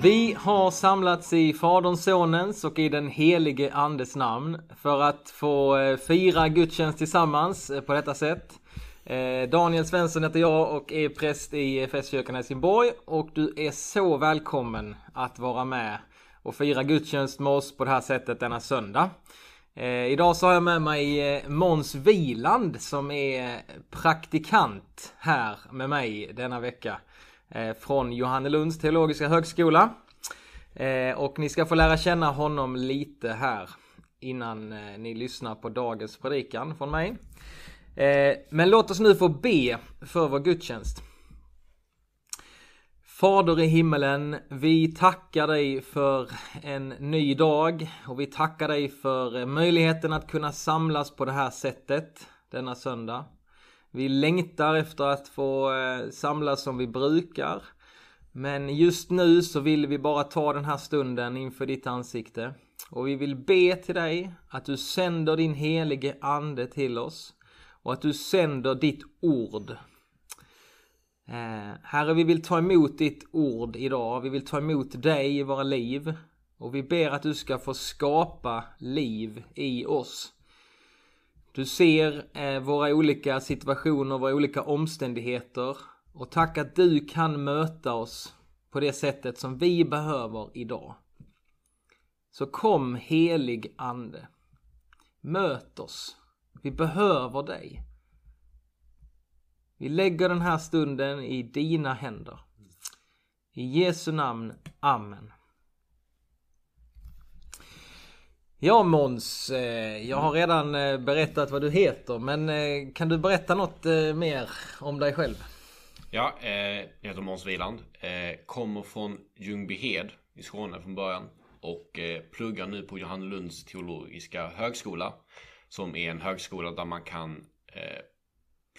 Vi har samlats i Faderns, Sonens och i den helige Andes namn för att få eh, fira gudstjänst tillsammans eh, på detta sätt. Eh, Daniel Svensson heter jag och är präst i Festkyrkan Helsingborg och du är så välkommen att vara med och fira gudstjänst med oss på det här sättet denna söndag. Idag så har jag med mig Måns Viland som är praktikant här med mig denna vecka. Eh, från Johannelunds teologiska högskola. Eh, och ni ska få lära känna honom lite här innan eh, ni lyssnar på dagens predikan från mig. Men låt oss nu få be för vår gudstjänst. Fader i himmelen, vi tackar dig för en ny dag och vi tackar dig för möjligheten att kunna samlas på det här sättet denna söndag. Vi längtar efter att få eh, samlas som vi brukar. Men just nu så vill vi bara ta den här stunden inför ditt ansikte. Och vi vill be till dig att du sänder din helige ande till oss. Och att du sänder ditt ord. Eh, herre, vi vill ta emot ditt ord idag. Vi vill ta emot dig i våra liv. Och vi ber att du ska få skapa liv i oss. Du ser eh, våra olika situationer, våra olika omständigheter. Och tack att du kan möta oss på det sättet som vi behöver idag. Så kom helig ande. Möt oss. Vi behöver dig. Vi lägger den här stunden i dina händer. I Jesu namn. Amen. Ja Måns, eh, jag har redan eh, berättat vad du heter men eh, kan du berätta något mer om dig själv? Ja, jag heter Måns Wiland. Kommer från Ljungbyhed i Skåne från början. Och pluggar nu på Johannelunds teologiska högskola. Som är en högskola där man kan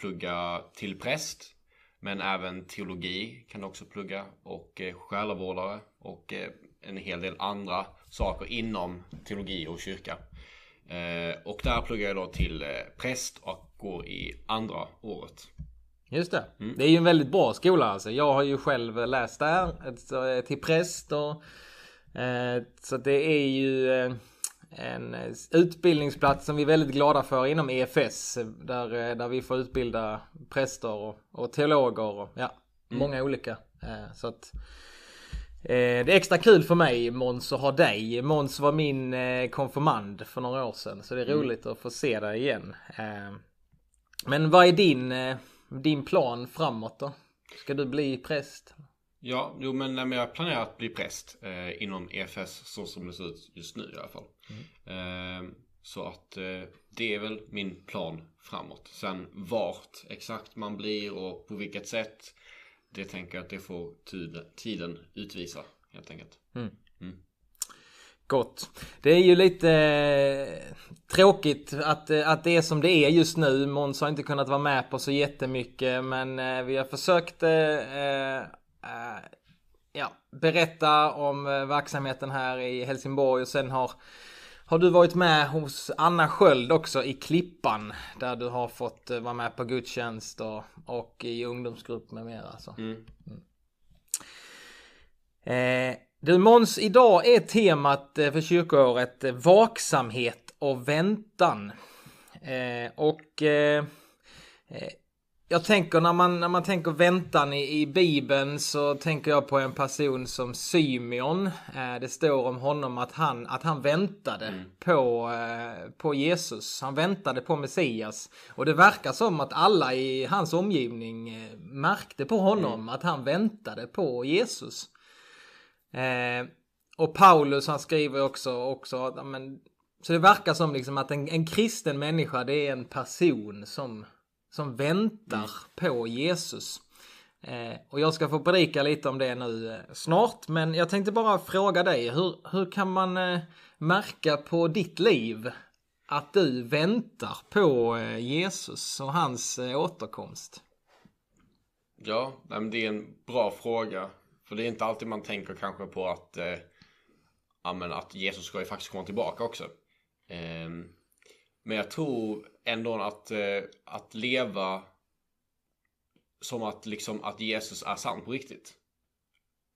plugga till präst. Men även teologi kan du också plugga. Och själavårdare. Och en hel del andra saker inom teologi och kyrka. Eh, och där pluggar jag då till eh, präst och går i andra året. Just det. Mm. Det är ju en väldigt bra skola alltså. Jag har ju själv läst där eh, till präst och så det är ju en utbildningsplats som vi är väldigt glada för inom EFS. Där, där vi får utbilda präster och, och teologer och ja, mm. många olika. Så att det är extra kul för mig Måns att ha dig. Måns var min eh, konfirmand för några år sedan. Så det är mm. roligt att få se dig igen. Eh, men vad är din, din plan framåt då? Ska du bli präst? Ja, jo men jag planerar att bli präst eh, inom EFS så som det ser ut just nu i alla fall. Mm. Eh, så att eh, det är väl min plan framåt. Sen vart exakt man blir och på vilket sätt det tänker jag att det får tiden utvisa helt enkelt. Mm. Mm. Gott. Det är ju lite eh, tråkigt att, eh, att det är som det är just nu. Måns har inte kunnat vara med på så jättemycket men eh, vi har försökt eh, eh, ja, berätta om verksamheten här i Helsingborg och sen har har du varit med hos Anna Sköld också i Klippan? Där du har fått eh, vara med på gudstjänst och, och i ungdomsgrupp med mera. Så. Mm. Mm. Eh, du Måns, idag är temat eh, för kyrkoåret eh, vaksamhet och väntan. Eh, och eh, jag tänker när man, när man tänker väntan i, i Bibeln så tänker jag på en person som Symeon. Eh, det står om honom att han, att han väntade mm. på, eh, på Jesus. Han väntade på Messias. Och det verkar som att alla i hans omgivning eh, märkte på honom mm. att han väntade på Jesus. Eh, och Paulus han skriver också, också men, så det verkar som liksom att en, en kristen människa det är en person som som väntar mm. på Jesus. Eh, och jag ska få predika lite om det nu eh, snart. Men jag tänkte bara fråga dig, hur, hur kan man eh, märka på ditt liv att du väntar på Jesus och hans återkomst? Ja, det är en bra fråga. För det är inte alltid man tänker kanske på att, eh, att Jesus ska ju faktiskt komma tillbaka också. Eh, men jag tror ändå att, eh, att leva som att, liksom, att Jesus är sann på riktigt.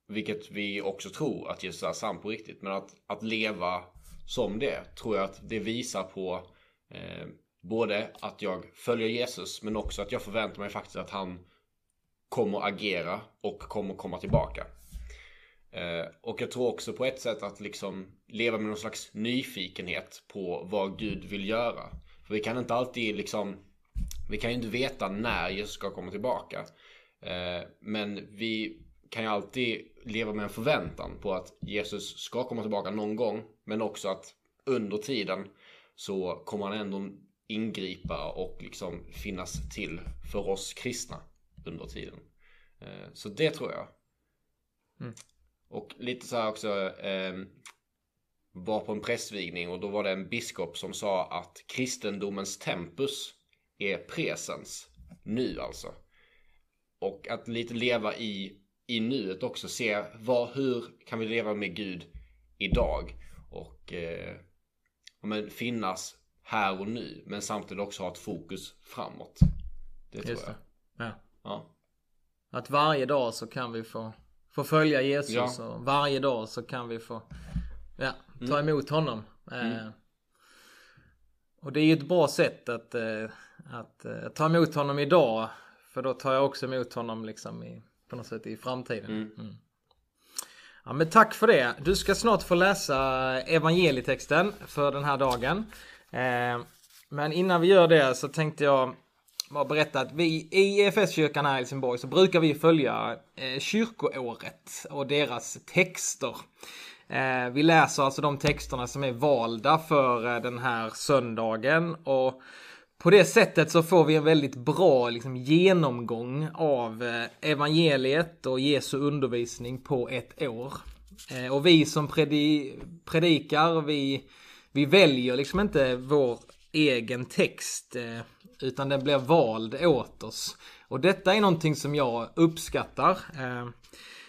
vilket vi också tror att Jesus är sann på riktigt. Men att, att leva som det tror jag att det visar på eh, både att jag följer Jesus men också att jag förväntar mig faktiskt att han kommer agera och kommer komma tillbaka. Eh, och jag tror också på ett sätt att liksom leva med någon slags nyfikenhet på vad Gud vill göra. För vi kan inte alltid liksom Vi kan ju inte veta när Jesus ska komma tillbaka. Eh, men vi kan ju alltid leva med en förväntan på att Jesus ska komma tillbaka någon gång. Men också att under tiden så kommer han ändå ingripa och liksom finnas till för oss kristna under tiden. Eh, så det tror jag. Mm. Och lite så här också. Eh, var på en prästvigning och då var det en biskop som sa att kristendomens tempus är presens. Nu alltså. Och att lite leva i, i nuet också. Se vad, hur kan vi leva med Gud idag? Och eh, men finnas här och nu. Men samtidigt också ha ett fokus framåt. Det tror Just jag. Det. Ja. ja. Att varje dag så kan vi få, få följa Jesus ja. och varje dag så kan vi få ja, ta mm. emot honom. Mm. Eh, och det är ju ett bra sätt att, eh, att eh, ta emot honom idag. För då tar jag också emot honom liksom i, på något sätt i framtiden. Mm. mm. Ja men tack för det. Du ska snart få läsa evangelietexten för den här dagen. Eh, men innan vi gör det så tänkte jag bara berätta att vi i EFS-kyrkan här i Helsingborg så brukar vi följa eh, kyrkoåret och deras texter. Eh, vi läser alltså de texterna som är valda för eh, den här söndagen och på det sättet så får vi en väldigt bra liksom, genomgång av eh, evangeliet och Jesu undervisning på ett år. Och vi som predi predikar, vi, vi väljer liksom inte vår egen text utan den blir vald åt oss. Och detta är någonting som jag uppskattar.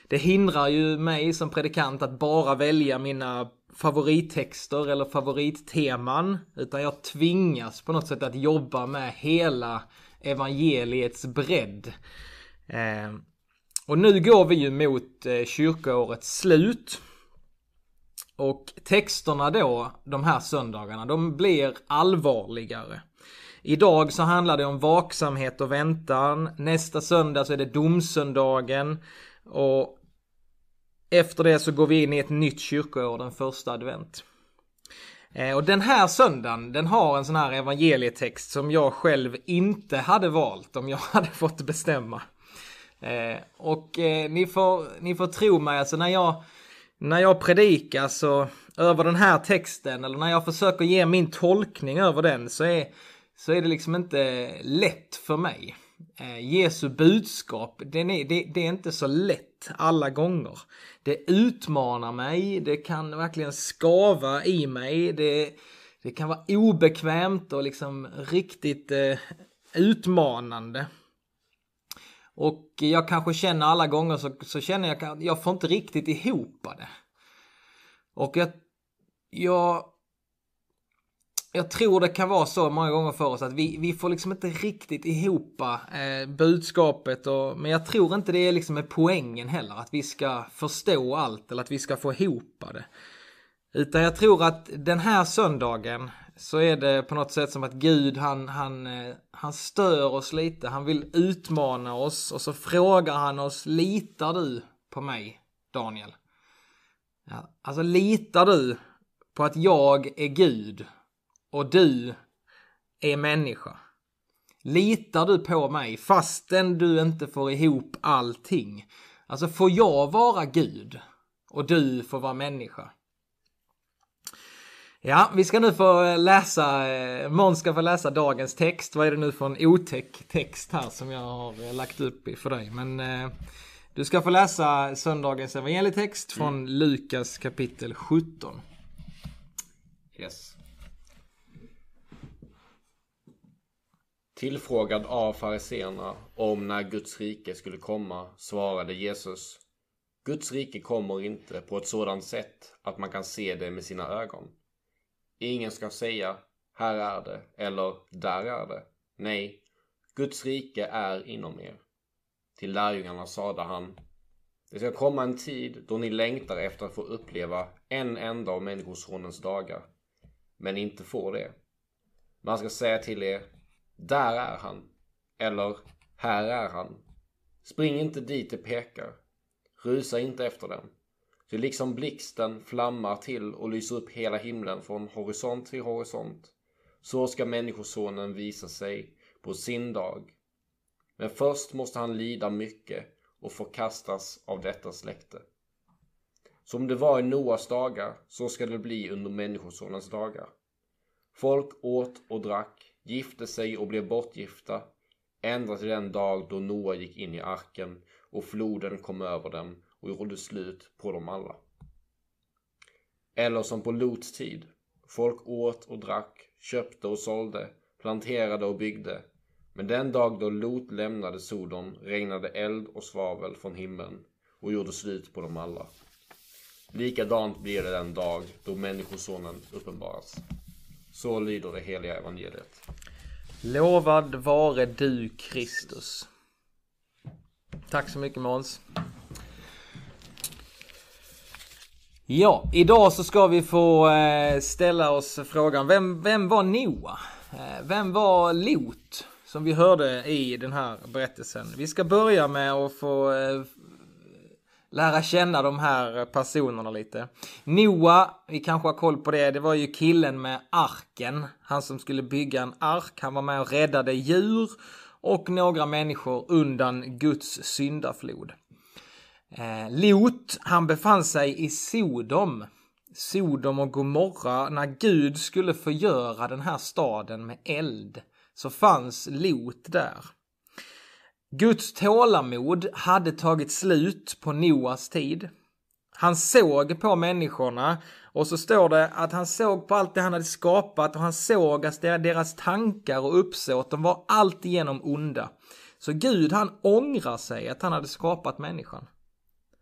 Det hindrar ju mig som predikant att bara välja mina favorittexter eller favoritteman. Utan jag tvingas på något sätt att jobba med hela evangeliets bredd. Eh, och nu går vi ju mot eh, kyrkoårets slut. Och texterna då, de här söndagarna, de blir allvarligare. Idag så handlar det om vaksamhet och väntan. Nästa söndag så är det domsöndagen. Och efter det så går vi in i ett nytt kyrkoår, den första advent. Eh, och den här söndagen, den har en sån här evangelietext som jag själv inte hade valt om jag hade fått bestämma. Eh, och eh, ni får, ni får tro mig, alltså när jag, när jag predikar så över den här texten, eller när jag försöker ge min tolkning över den, så är, så är det liksom inte lätt för mig. Eh, Jesu budskap, det, är, det, det är inte så lätt alla gånger. Det utmanar mig, det kan verkligen skava i mig, det, det kan vara obekvämt och liksom riktigt eh, utmanande. Och jag kanske känner alla gånger så, så känner jag att jag får inte riktigt ihop det. Och jag, jag jag tror det kan vara så många gånger för oss att vi, vi får liksom inte riktigt ihop eh, budskapet. Och, men jag tror inte det är liksom med poängen heller. Att vi ska förstå allt eller att vi ska få ihop det. Utan jag tror att den här söndagen så är det på något sätt som att Gud han, han, eh, han stör oss lite. Han vill utmana oss och så frågar han oss, litar du på mig Daniel? Ja, alltså litar du på att jag är Gud och du är människa. Litar du på mig fastän du inte får ihop allting? Alltså får jag vara Gud och du får vara människa? Ja, vi ska nu få läsa, eh, Måns ska få läsa dagens text. Vad är det nu för en otäck text här som jag har lagt upp för dig? Men eh, du ska få läsa söndagens evangelietext från mm. Lukas kapitel 17. Yes. Tillfrågad av fariseerna om när Guds rike skulle komma svarade Jesus Guds rike kommer inte på ett sådant sätt att man kan se det med sina ögon. Ingen ska säga här är det eller där är det. Nej, Guds rike är inom er. Till lärjungarna sade han Det ska komma en tid då ni längtar efter att få uppleva en enda av Människosonens dagar. Men inte får det. Man ska säga till er, där är han. Eller, här är han. Spring inte dit det pekar. Rusa inte efter den. Ty liksom blixten flammar till och lyser upp hela himlen från horisont till horisont. Så ska Människosonen visa sig på sin dag. Men först måste han lida mycket och förkastas av detta släkte. Som det var i Noas dagar, så ska det bli under Människosonens dagar. Folk åt och drack, gifte sig och blev bortgifta, ända till den dag då Noa gick in i arken och floden kom över dem och gjorde slut på dem alla. Eller som på Lots tid. Folk åt och drack, köpte och sålde, planterade och byggde. Men den dag då Lot lämnade Sodom regnade eld och svavel från himlen och gjorde slut på dem alla. Likadant blir det den dag då Människosonen uppenbaras. Så lyder det heliga evangeliet. Lovad vare du Kristus. Tack så mycket Måns. Ja, idag så ska vi få eh, ställa oss frågan, vem, vem var Noa? Eh, vem var Lot? Som vi hörde i den här berättelsen. Vi ska börja med att få eh, lära känna de här personerna lite. Noa, vi kanske har koll på det, det var ju killen med arken. Han som skulle bygga en ark, han var med och räddade djur och några människor undan Guds syndaflod. Eh, Lot, han befann sig i Sodom. Sodom och Gomorra, när Gud skulle förgöra den här staden med eld, så fanns Lot där. Guds tålamod hade tagit slut på Noas tid. Han såg på människorna och så står det att han såg på allt det han hade skapat och han såg att deras tankar och uppsåt, de var alltigenom onda. Så Gud han ångrar sig att han hade skapat människan.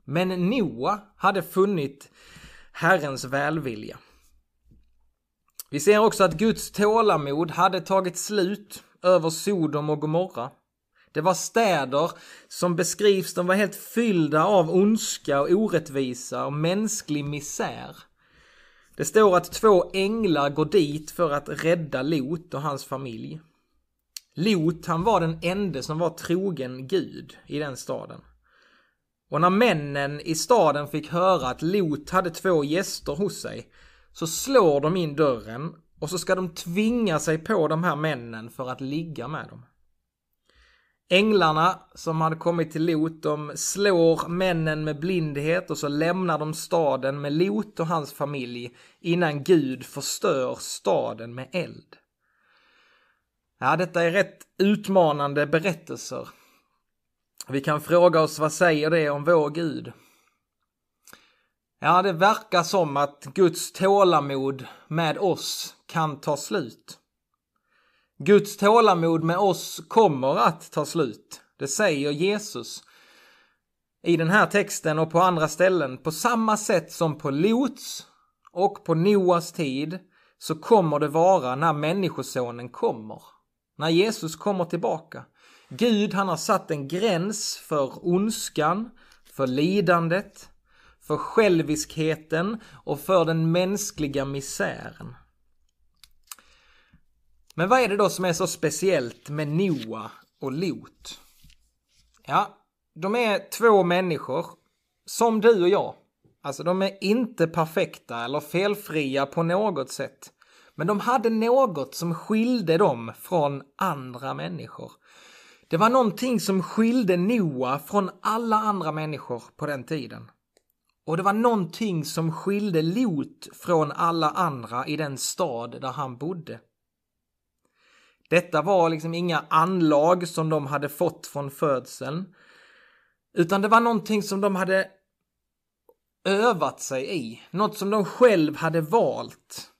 Men Noa hade funnit Herrens välvilja. Vi ser också att Guds tålamod hade tagit slut över Sodom och Gomorra. Det var städer som beskrivs, de var helt fyllda av ondska och orättvisa och mänsklig misär. Det står att två änglar går dit för att rädda Lot och hans familj. Lot, han var den ende som var trogen Gud i den staden. Och när männen i staden fick höra att Lot hade två gäster hos sig så slår de in dörren och så ska de tvinga sig på de här männen för att ligga med dem. Änglarna som hade kommit till Lot, de slår männen med blindhet och så lämnar de staden med Lot och hans familj innan Gud förstör staden med eld. Ja, detta är rätt utmanande berättelser. Vi kan fråga oss vad säger det om vår Gud? Ja, det verkar som att Guds tålamod med oss kan ta slut. Guds tålamod med oss kommer att ta slut. Det säger Jesus i den här texten och på andra ställen. På samma sätt som på Lots och på Noas tid så kommer det vara när Människosonen kommer. När Jesus kommer tillbaka. Gud han har satt en gräns för ondskan, för lidandet, för själviskheten och för den mänskliga misären. Men vad är det då som är så speciellt med Noa och Lot? Ja, de är två människor som du och jag. Alltså de är inte perfekta eller felfria på något sätt. Men de hade något som skilde dem från andra människor. Det var någonting som skilde Noa från alla andra människor på den tiden. Och det var någonting som skilde Lot från alla andra i den stad där han bodde. Detta var liksom inga anlag som de hade fått från födseln. Utan det var någonting som de hade övat sig i. Något som de själv hade valt.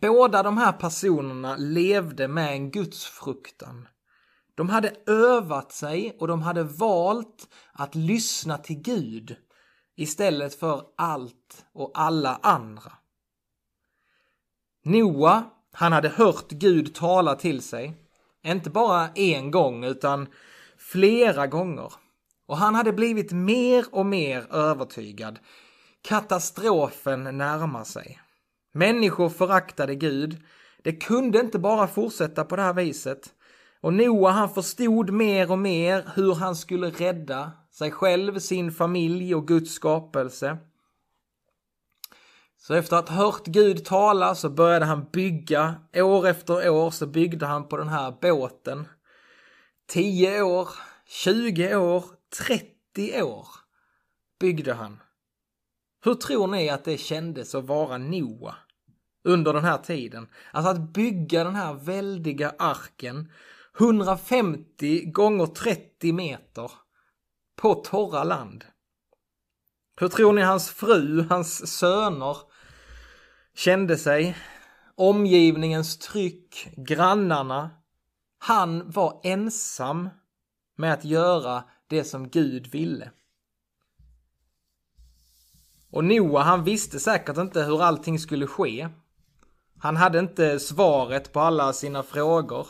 Båda de här personerna levde med en gudsfruktan. De hade övat sig och de hade valt att lyssna till Gud istället för allt och alla andra. Noa han hade hört Gud tala till sig. Inte bara en gång utan flera gånger. Och han hade blivit mer och mer övertygad. Katastrofen närmar sig. Människor föraktade Gud. Det kunde inte bara fortsätta på det här viset. Och Noa han förstod mer och mer hur han skulle rädda sig själv, sin familj och Guds skapelse. Så efter att ha hört Gud tala så började han bygga. År efter år så byggde han på den här båten. 10 år, 20 år, 30 år byggde han. Hur tror ni att det kändes att vara Noa under den här tiden? Alltså att bygga den här väldiga arken 150 gånger 30 meter på torra land. Hur tror ni hans fru, hans söner kände sig? Omgivningens tryck, grannarna. Han var ensam med att göra det som Gud ville. Och Noa han visste säkert inte hur allting skulle ske. Han hade inte svaret på alla sina frågor.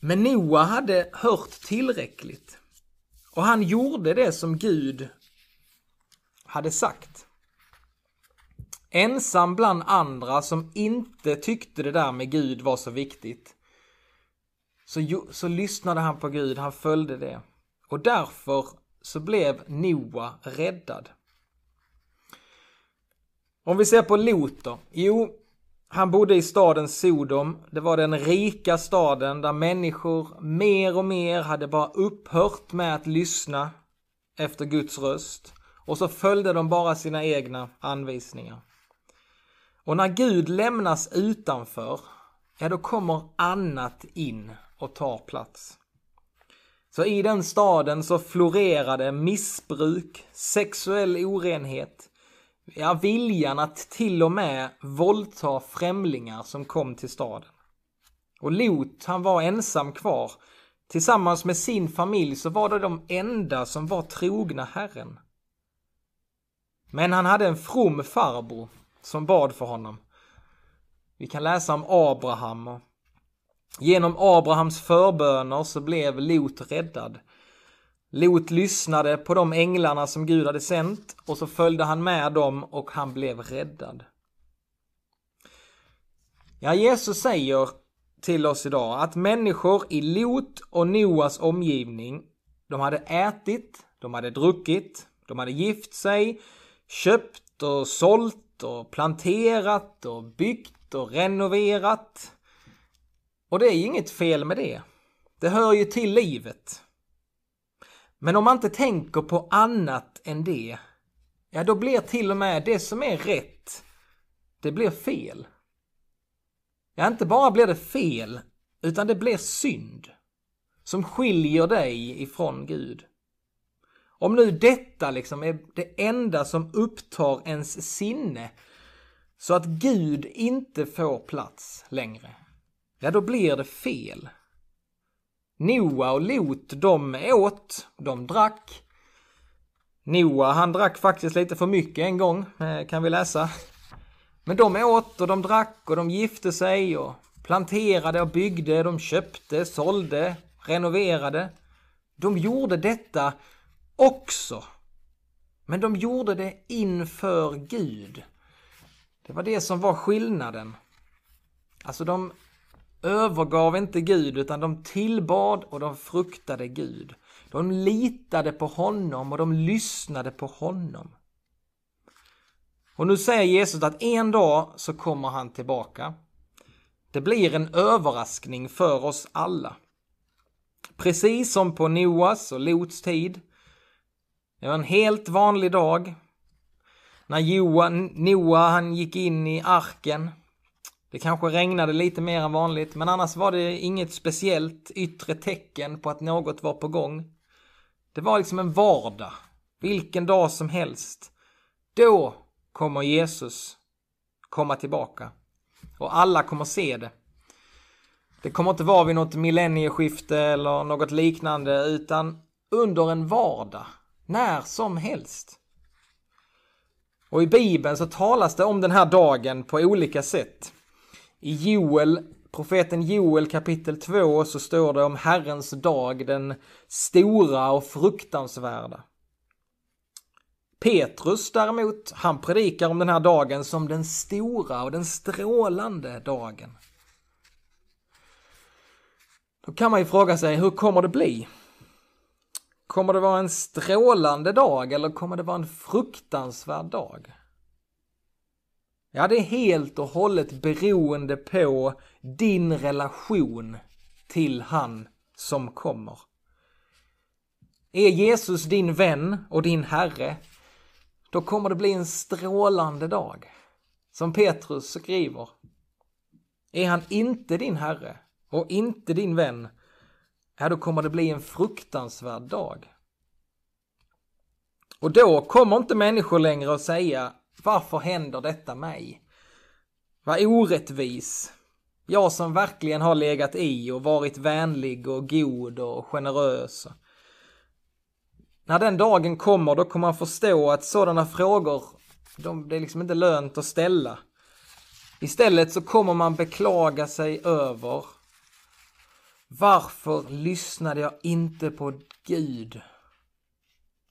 Men Noa hade hört tillräckligt. Och han gjorde det som Gud hade sagt. Ensam bland andra som inte tyckte det där med Gud var så viktigt. Så, så lyssnade han på Gud, han följde det. Och därför så blev Noa räddad. Om vi ser på Lot då. Jo, han bodde i staden Sodom. Det var den rika staden där människor mer och mer hade bara upphört med att lyssna efter Guds röst. Och så följde de bara sina egna anvisningar. Och när Gud lämnas utanför, ja då kommer annat in och tar plats. Så i den staden så florerade missbruk, sexuell orenhet, ja viljan att till och med våldta främlingar som kom till staden. Och Lot, han var ensam kvar. Tillsammans med sin familj så var det de enda som var trogna Herren. Men han hade en from farbror som bad för honom. Vi kan läsa om Abraham genom Abrahams förböner så blev Lot räddad. Lot lyssnade på de änglarna som Gud hade sänt och så följde han med dem och han blev räddad. Ja, Jesus säger till oss idag att människor i Lot och Noas omgivning, de hade ätit, de hade druckit, de hade gift sig, köpt och sålt och planterat och byggt och renoverat. Och det är inget fel med det. Det hör ju till livet. Men om man inte tänker på annat än det, ja då blir till och med det som är rätt, det blir fel. Ja, inte bara blir det fel, utan det blir synd. Som skiljer dig ifrån Gud. Om nu detta liksom är det enda som upptar ens sinne, så att Gud inte får plats längre, ja då blir det fel. Noa och Lot, de åt, de drack. Noa, han drack faktiskt lite för mycket en gång, eh, kan vi läsa. Men de åt och de drack och de gifte sig och planterade och byggde, de köpte, sålde, renoverade. De gjorde detta också. Men de gjorde det inför Gud. Det var det som var skillnaden. Alltså de övergav inte Gud utan de tillbad och de fruktade Gud. De litade på honom och de lyssnade på honom. Och nu säger Jesus att en dag så kommer han tillbaka. Det blir en överraskning för oss alla. Precis som på Noas och Lots tid. Det var en helt vanlig dag. När Johan, Noa han gick in i arken det kanske regnade lite mer än vanligt, men annars var det inget speciellt yttre tecken på att något var på gång. Det var liksom en vardag, vilken dag som helst. Då kommer Jesus komma tillbaka. Och alla kommer se det. Det kommer inte vara vid något millennieskifte eller något liknande, utan under en vardag. När som helst. Och i Bibeln så talas det om den här dagen på olika sätt. I Joel profeten Joel kapitel 2 så står det om Herrens dag, den stora och fruktansvärda. Petrus däremot, han predikar om den här dagen som den stora och den strålande dagen. Då kan man ju fråga sig, hur kommer det bli? Kommer det vara en strålande dag eller kommer det vara en fruktansvärd dag? Ja, det är helt och hållet beroende på din relation till han som kommer. Är Jesus din vän och din Herre, då kommer det bli en strålande dag. Som Petrus skriver. Är han inte din Herre och inte din vän, ja då kommer det bli en fruktansvärd dag. Och då kommer inte människor längre att säga varför händer detta mig? Vad orättvis. Jag som verkligen har legat i och varit vänlig och god och generös. När den dagen kommer då kommer man förstå att sådana frågor, de, det är liksom inte lönt att ställa. Istället så kommer man beklaga sig över varför lyssnade jag inte på Gud?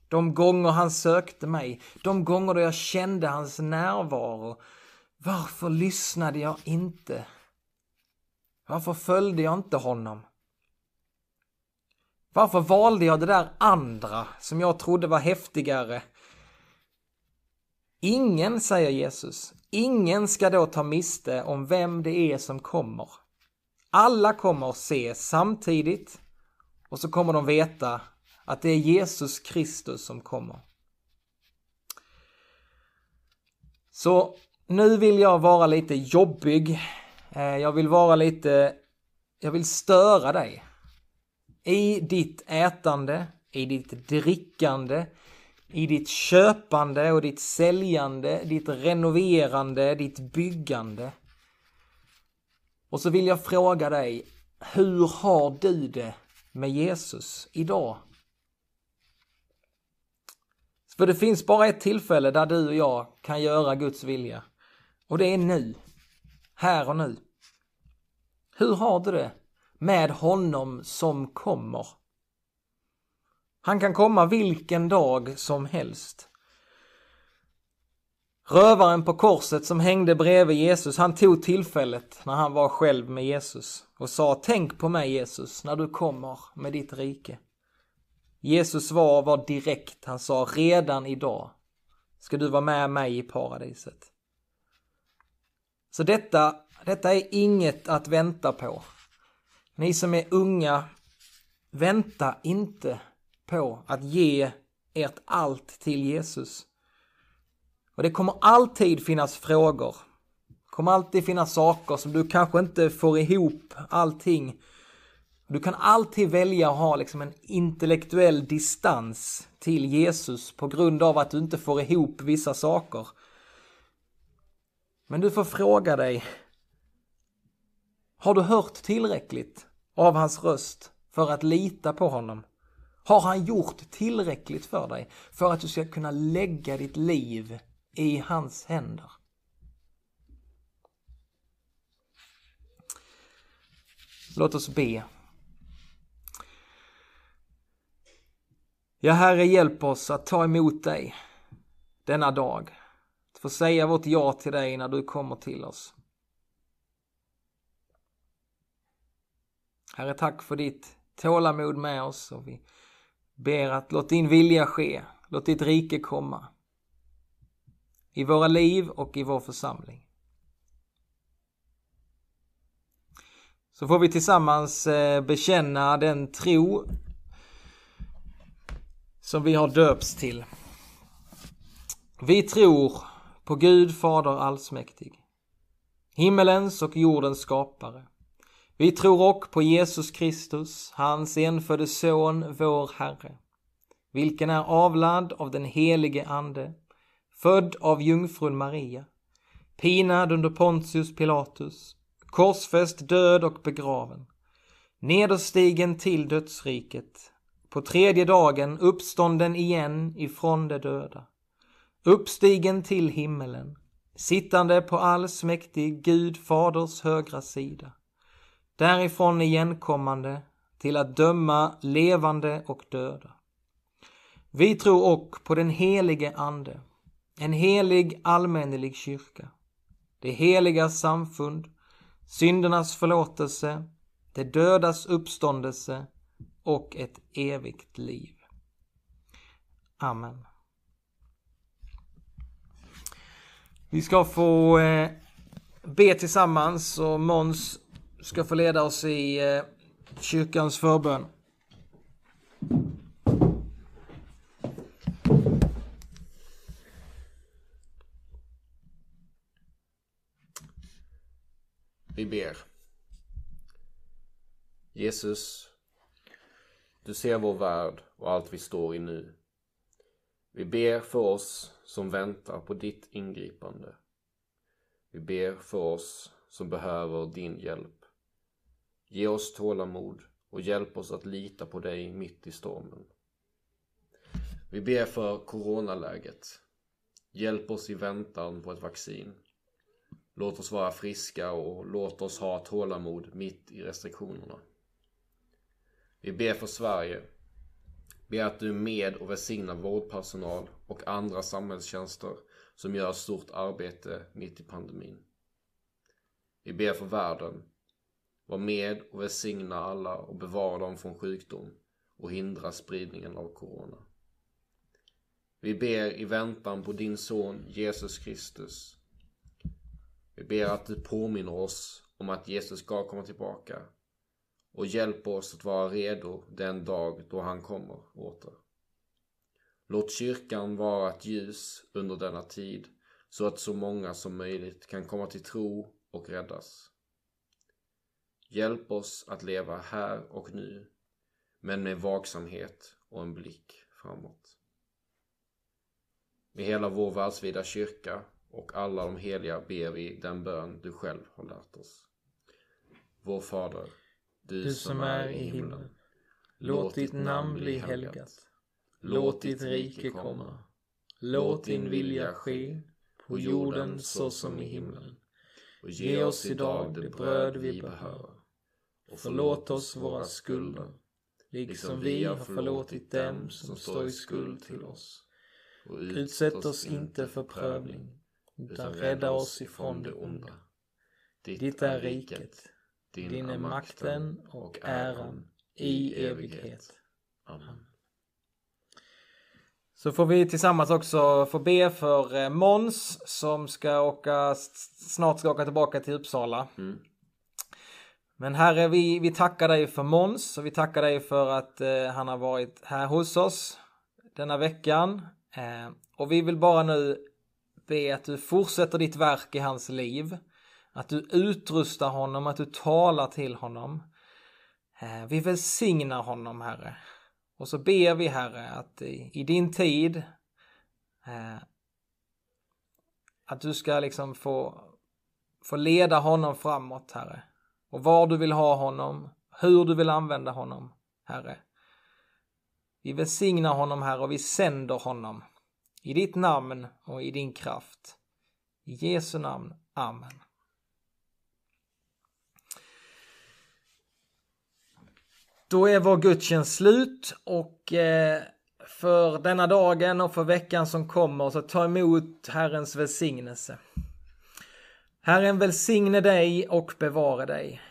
De gånger han sökte mig, de gånger då jag kände hans närvaro. Varför lyssnade jag inte? Varför följde jag inte honom? Varför valde jag det där andra som jag trodde var häftigare? Ingen, säger Jesus, ingen ska då ta miste om vem det är som kommer. Alla kommer se samtidigt och så kommer de veta att det är Jesus Kristus som kommer. Så nu vill jag vara lite jobbig. Eh, jag vill vara lite, jag vill störa dig. I ditt ätande, i ditt drickande, i ditt köpande och ditt säljande, ditt renoverande, ditt byggande. Och så vill jag fråga dig, hur har du det med Jesus idag? För det finns bara ett tillfälle där du och jag kan göra Guds vilja. Och det är nu. Här och nu. Hur har du det med honom som kommer? Han kan komma vilken dag som helst. Rövaren på korset som hängde bredvid Jesus, han tog tillfället när han var själv med Jesus och sa Tänk på mig Jesus när du kommer med ditt rike. Jesus svar var direkt. Han sa redan idag ska du vara med mig i paradiset. Så detta, detta är inget att vänta på. Ni som är unga, vänta inte på att ge ert allt till Jesus. Och det kommer alltid finnas frågor. Det kommer alltid finnas saker som du kanske inte får ihop allting du kan alltid välja att ha liksom en intellektuell distans till Jesus på grund av att du inte får ihop vissa saker. Men du får fråga dig, har du hört tillräckligt av hans röst för att lita på honom? Har han gjort tillräckligt för dig för att du ska kunna lägga ditt liv i hans händer? Låt oss be. Ja, Herre, hjälp oss att ta emot dig denna dag. Att få säga vårt ja till dig när du kommer till oss. Herre, tack för ditt tålamod med oss och vi ber att låt din vilja ske, låt ditt rike komma. I våra liv och i vår församling. Så får vi tillsammans eh, bekänna den tro som vi har döpts till. Vi tror på Gud Fader allsmäktig, himmelens och jordens skapare. Vi tror också på Jesus Kristus, hans enfödde son, vår Herre, vilken är avlad av den helige Ande, född av jungfrun Maria, pinad under Pontius Pilatus, korsfäst, död och begraven, nederstigen till dödsriket, på tredje dagen uppstånden igen ifrån de döda, uppstigen till himmelen, sittande på allsmäktig Gud faders högra sida, därifrån igenkommande till att döma levande och döda. Vi tror också på den helige Ande, en helig allmännelig kyrka, det heliga samfund, syndernas förlåtelse, det dödas uppståndelse och ett evigt liv. Amen. Vi ska få eh, be tillsammans och Måns ska få leda oss i eh, kyrkans förbön. Ber. Jesus, du ser vår värld och allt vi står i nu. Vi ber för oss som väntar på ditt ingripande. Vi ber för oss som behöver din hjälp. Ge oss tålamod och hjälp oss att lita på dig mitt i stormen. Vi ber för coronaläget. Hjälp oss i väntan på ett vaccin. Låt oss vara friska och låt oss ha tålamod mitt i restriktionerna. Vi ber för Sverige. Ber att du är med och välsignar vårdpersonal och andra samhällstjänster som gör stort arbete mitt i pandemin. Vi ber för världen. Var med och välsigna alla och bevara dem från sjukdom och hindra spridningen av corona. Vi ber i väntan på din son Jesus Kristus. Vi ber att du påminner oss om att Jesus ska komma tillbaka och hjälp oss att vara redo den dag då han kommer åter. Låt kyrkan vara ett ljus under denna tid så att så många som möjligt kan komma till tro och räddas. Hjälp oss att leva här och nu, men med vaksamhet och en blick framåt. Med hela vår världsvida kyrka och alla de heliga ber vi den bön du själv har lärt oss. Vår Fader, du, du som är i himlen. Låt ditt namn bli helgat. Låt ditt rike komma. Låt din vilja ske på jorden så som i himlen. Och ge oss idag det bröd vi behöver. Och förlåt oss våra skulder, liksom vi har förlåtit dem som står i skuld till oss. Och utsätt oss inte för prövning, utan rädda oss ifrån det onda. Ditt är riket, din är makten och äran i evighet. Amen. Så får vi tillsammans också få be för eh, Mons som ska åka, snart ska åka tillbaka till Uppsala. Mm. Men Herre, vi, vi tackar dig för Mons och vi tackar dig för att eh, han har varit här hos oss denna veckan. Eh, och vi vill bara nu be att du fortsätter ditt verk i hans liv. Att du utrustar honom, att du talar till honom. Eh, vi välsignar honom, Herre. Och så ber vi, Herre, att i, din tid eh, att du ska liksom få, få leda honom framåt, Herre. Och var du vill ha honom, hur du vill använda honom, Herre. Vi välsignar honom, Herre, och vi sänder honom. I ditt namn och i din kraft. I Jesu namn. Amen. Då är vår gudstjänst slut och eh, för denna dagen och för veckan som kommer så ta emot Herrens välsignelse. Herren välsigne dig och bevara dig.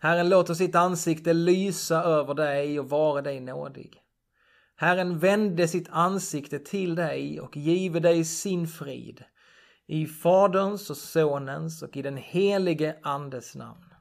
Herren låter sitt ansikte lysa över dig och vara dig nådig. Herren vände sitt ansikte till dig och give dig sin frid. I Faderns och Sonens och i den helige Andes namn.